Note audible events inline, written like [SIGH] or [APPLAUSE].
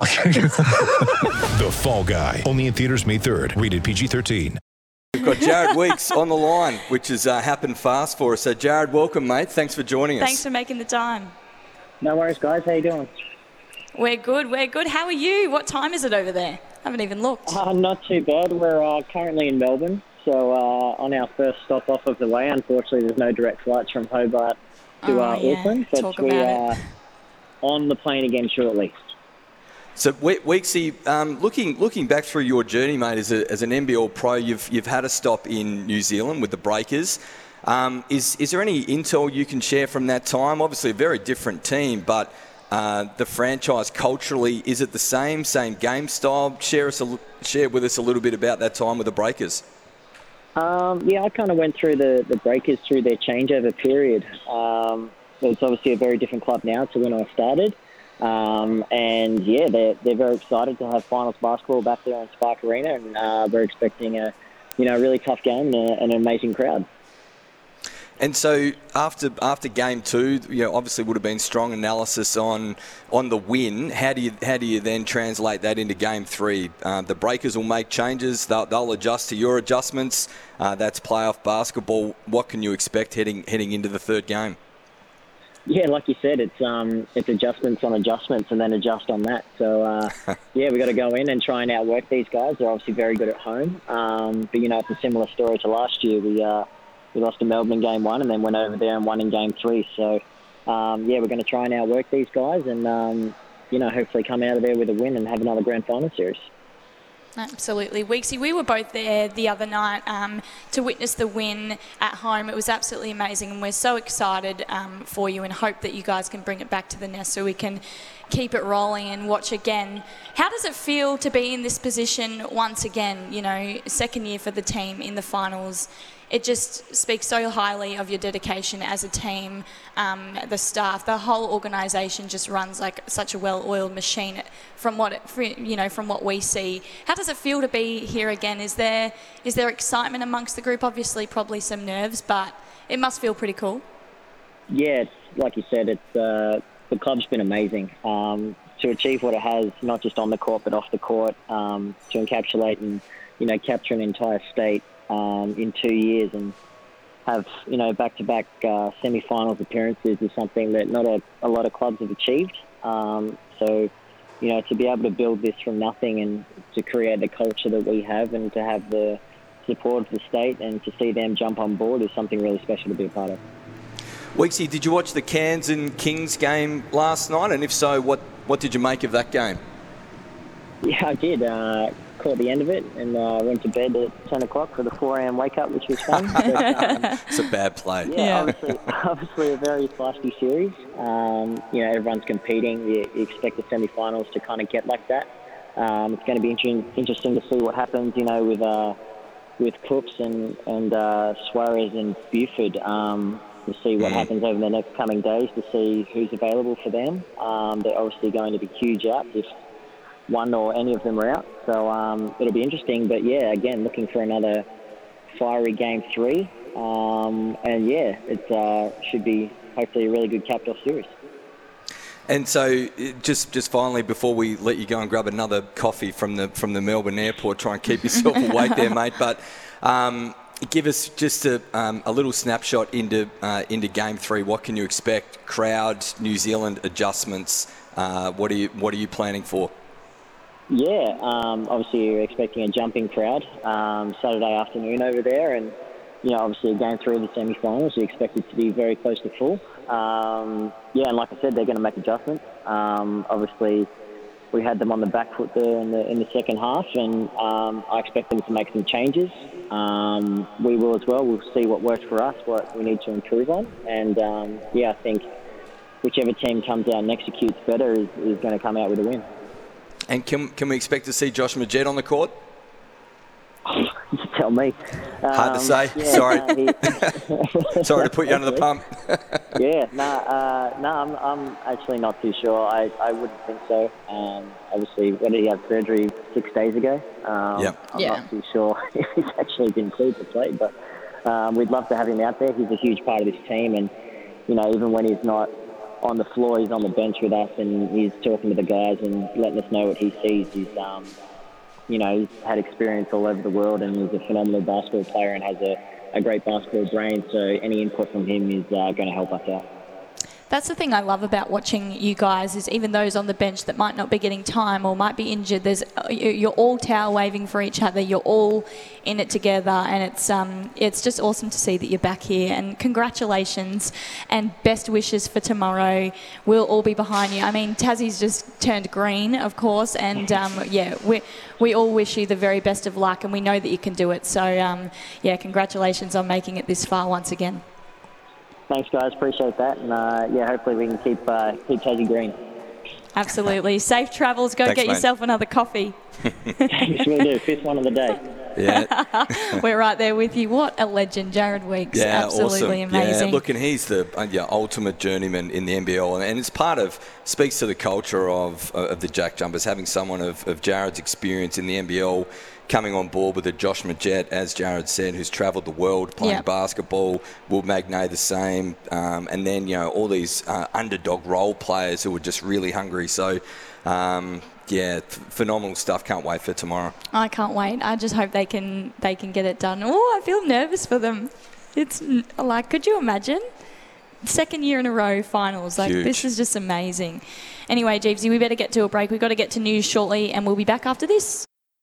[LAUGHS] The Fall Guy. Only in theaters May 3rd. Rated PG-13. We've got Jared Weeks on the line, which has uh, happened fast for us. So, Jared, welcome, mate. Thanks for joining us. Thanks for making the time. No worries, guys. How you doing? We're good, we're good. How are you? What time is it over there? haven't even looked. Uh, not too bad. We're uh, currently in Melbourne, so uh, on our first stop off of the way. Unfortunately, there's no direct flights from Hobart to Oh, uh, yeah. Auckland, but Talk we are it. on the plane again shortly. So, We- Weeksy, um, looking looking back through your journey, mate, as, a, as an NBL pro, you've you've had a stop in New Zealand with the Breakers. Um, is is there any intel you can share from that time? Obviously, a very different team, but uh, the franchise culturally is it the same? Same game style? Share us a, share with us a little bit about that time with the Breakers. Um, yeah, I kind of went through the, the Breakers through their changeover period. Um, it's obviously a very different club now to when I started. Um, and yeah, they're, they're very excited to have finals basketball back there in Spark Arena, and uh, we're expecting a you know really tough game and an amazing crowd. And so after after game two, you know, obviously would have been strong analysis on on the win. How do you how do you then translate that into game three? Uh, the Breakers will make changes. They'll, they'll adjust to your adjustments. Uh, that's playoff basketball. What can you expect heading heading into the third game? Yeah, like you said, it's um, it's adjustments on adjustments, and then adjust on that. So uh, [LAUGHS] yeah, we got to go in and try and outwork these guys. They're obviously very good at home, um, but you know it's a similar story to last year. We uh, we lost to Melbourne in game one, and then went over there and won in game three. So um, yeah, we're going to try and outwork these guys, and um, you know hopefully come out of there with a win and have another grand final series. Absolutely. Weeksy, we were both there the other night um, to witness the win at home. It was absolutely amazing, and we're so excited um, for you and hope that you guys can bring it back to the nest so we can keep it rolling and watch again. How does it feel to be in this position once again? You know, second year for the team in the finals. It just speaks so highly of your dedication as a team, um, the staff, the whole organisation just runs like such a well-oiled machine. From what it, you know, from what we see, how does it feel to be here again? Is there is there excitement amongst the group? Obviously, probably some nerves, but it must feel pretty cool. Yeah, like you said, it's uh, the club's been amazing um, to achieve what it has, not just on the court but off the court, um, to encapsulate and you know capture an entire state um, in two years and have you know back-to-back uh, semi-finals appearances is something that not a, a lot of clubs have achieved. Um, so you know to be able to build this from nothing and to create the culture that we have and to have the support of the state and to see them jump on board is something really special to be a part of. Weeksy, did you watch the Cairns and Kings game last night? And if so, what what did you make of that game? [LAUGHS] Yeah, I did. Uh, caught the end of it and uh, went to bed at 10 o'clock for the 4 a.m. wake up, which was fun. But, [LAUGHS] um, It's a bad play. yeah, Yeah. Obviously, [LAUGHS] obviously a very feisty series. Um, you know, everyone's competing. You, you expect the semi-finals to kind of get like that. Um, it's going to be inter- interesting to see what happens, you know, with uh, with Cooks and and uh, Suarez and Buford. Um, to see what happens over the next coming days, to see who's available for them. Um, they're obviously going to be huge out if one or any of them are out. So um, it'll be interesting. But yeah, again, looking for another fiery game three. Um, and yeah, it uh, should be hopefully a really good capped off series. And so, just just finally, before we let you go and grab another coffee from the from the Melbourne airport, try and keep [LAUGHS] yourself awake there, mate. But um, give us just a, um, a little snapshot into uh, into Game Three. What can you expect? Crowd, New Zealand adjustments. Uh, what are you What are you planning for? Yeah, um, obviously you're expecting a jumping crowd um, Saturday afternoon over there, and you know obviously game three of the semi-finals, you expect it to be very close to full. Um, yeah, and like I said, they're going to make adjustments. Um, obviously, we had them on the back foot there in the in the second half, and um, I expect them to make some changes. Um, we will as well. We'll see what works for us, what we need to improve on, and yeah, I think whichever team comes out and executes better is, is going to come out with a win. And can can we expect to see Josh Magette on the court? You tell me. Hard to Um, say. yeah, Sorry. no, he- [LAUGHS] Sorry to put you under the pump. [LAUGHS] yeah, no, uh, no, I'm, I'm actually not too sure. I, I wouldn't think so. Um, obviously, when did he have surgery? Six days ago. Um, Yep. I'm Yeah. not too sure [LAUGHS] if he's actually been cleared to play, but um, we'd love to have him out there. He's a huge part of this team, and you know, even when he's not on the floor, he's on the bench with us, and he's talking to the guys and letting us know what he sees. He's um, you know, he's had experience all over the world and he's a phenomenal basketball player and has a, a great basketball brain. So any input from him is uh, going to help us out. That's the thing I love about watching you guys is even those on the bench that might not be getting time or might be injured. There's you- you're all towel waving for each other. You're all in it together, and it's um it's just awesome to see that you're back here. And congratulations and best wishes for tomorrow. We'll all be behind you. I mean, Tassie's just turned green, of course, and um, yeah, we we all wish you the very best of luck, and we know that you can do it. So um, yeah, congratulations on making it this far once again. Thanks, guys. Appreciate that. And uh, yeah, hopefully we can keep uh, keep Tassie green. Absolutely. Safe travels. Go Thanks, get mate. yourself another coffee. Thanks, we'll do. Fifth one of the day. [LAUGHS] Yeah, [LAUGHS] We're right there with you. What a legend, Jared Weeks. yeah, Absolutely awesome. amazing. Yeah, look, and he's the uh, yeah, ultimate journeyman in the NBL, and, and it's part of speaks to the culture of uh, of the Jack Jumpers having someone of, of Jared's experience in the NBL coming on board with a Josh Magette, as Jared said, who's travelled the world playing Yeah. basketball. Will Magnay the same, um, and then you know all these uh, underdog role players who are just really hungry. So. Um, yeah, f- phenomenal stuff. Can't wait for tomorrow. I can't wait. I just hope they can they can get it done. Oh, I feel nervous for them. It's like, could you imagine? Second year in a row finals. Like Huge. this is just amazing. Anyway, Jeevesy, we better get to a break. We've got to get to news shortly, and we'll be back after this.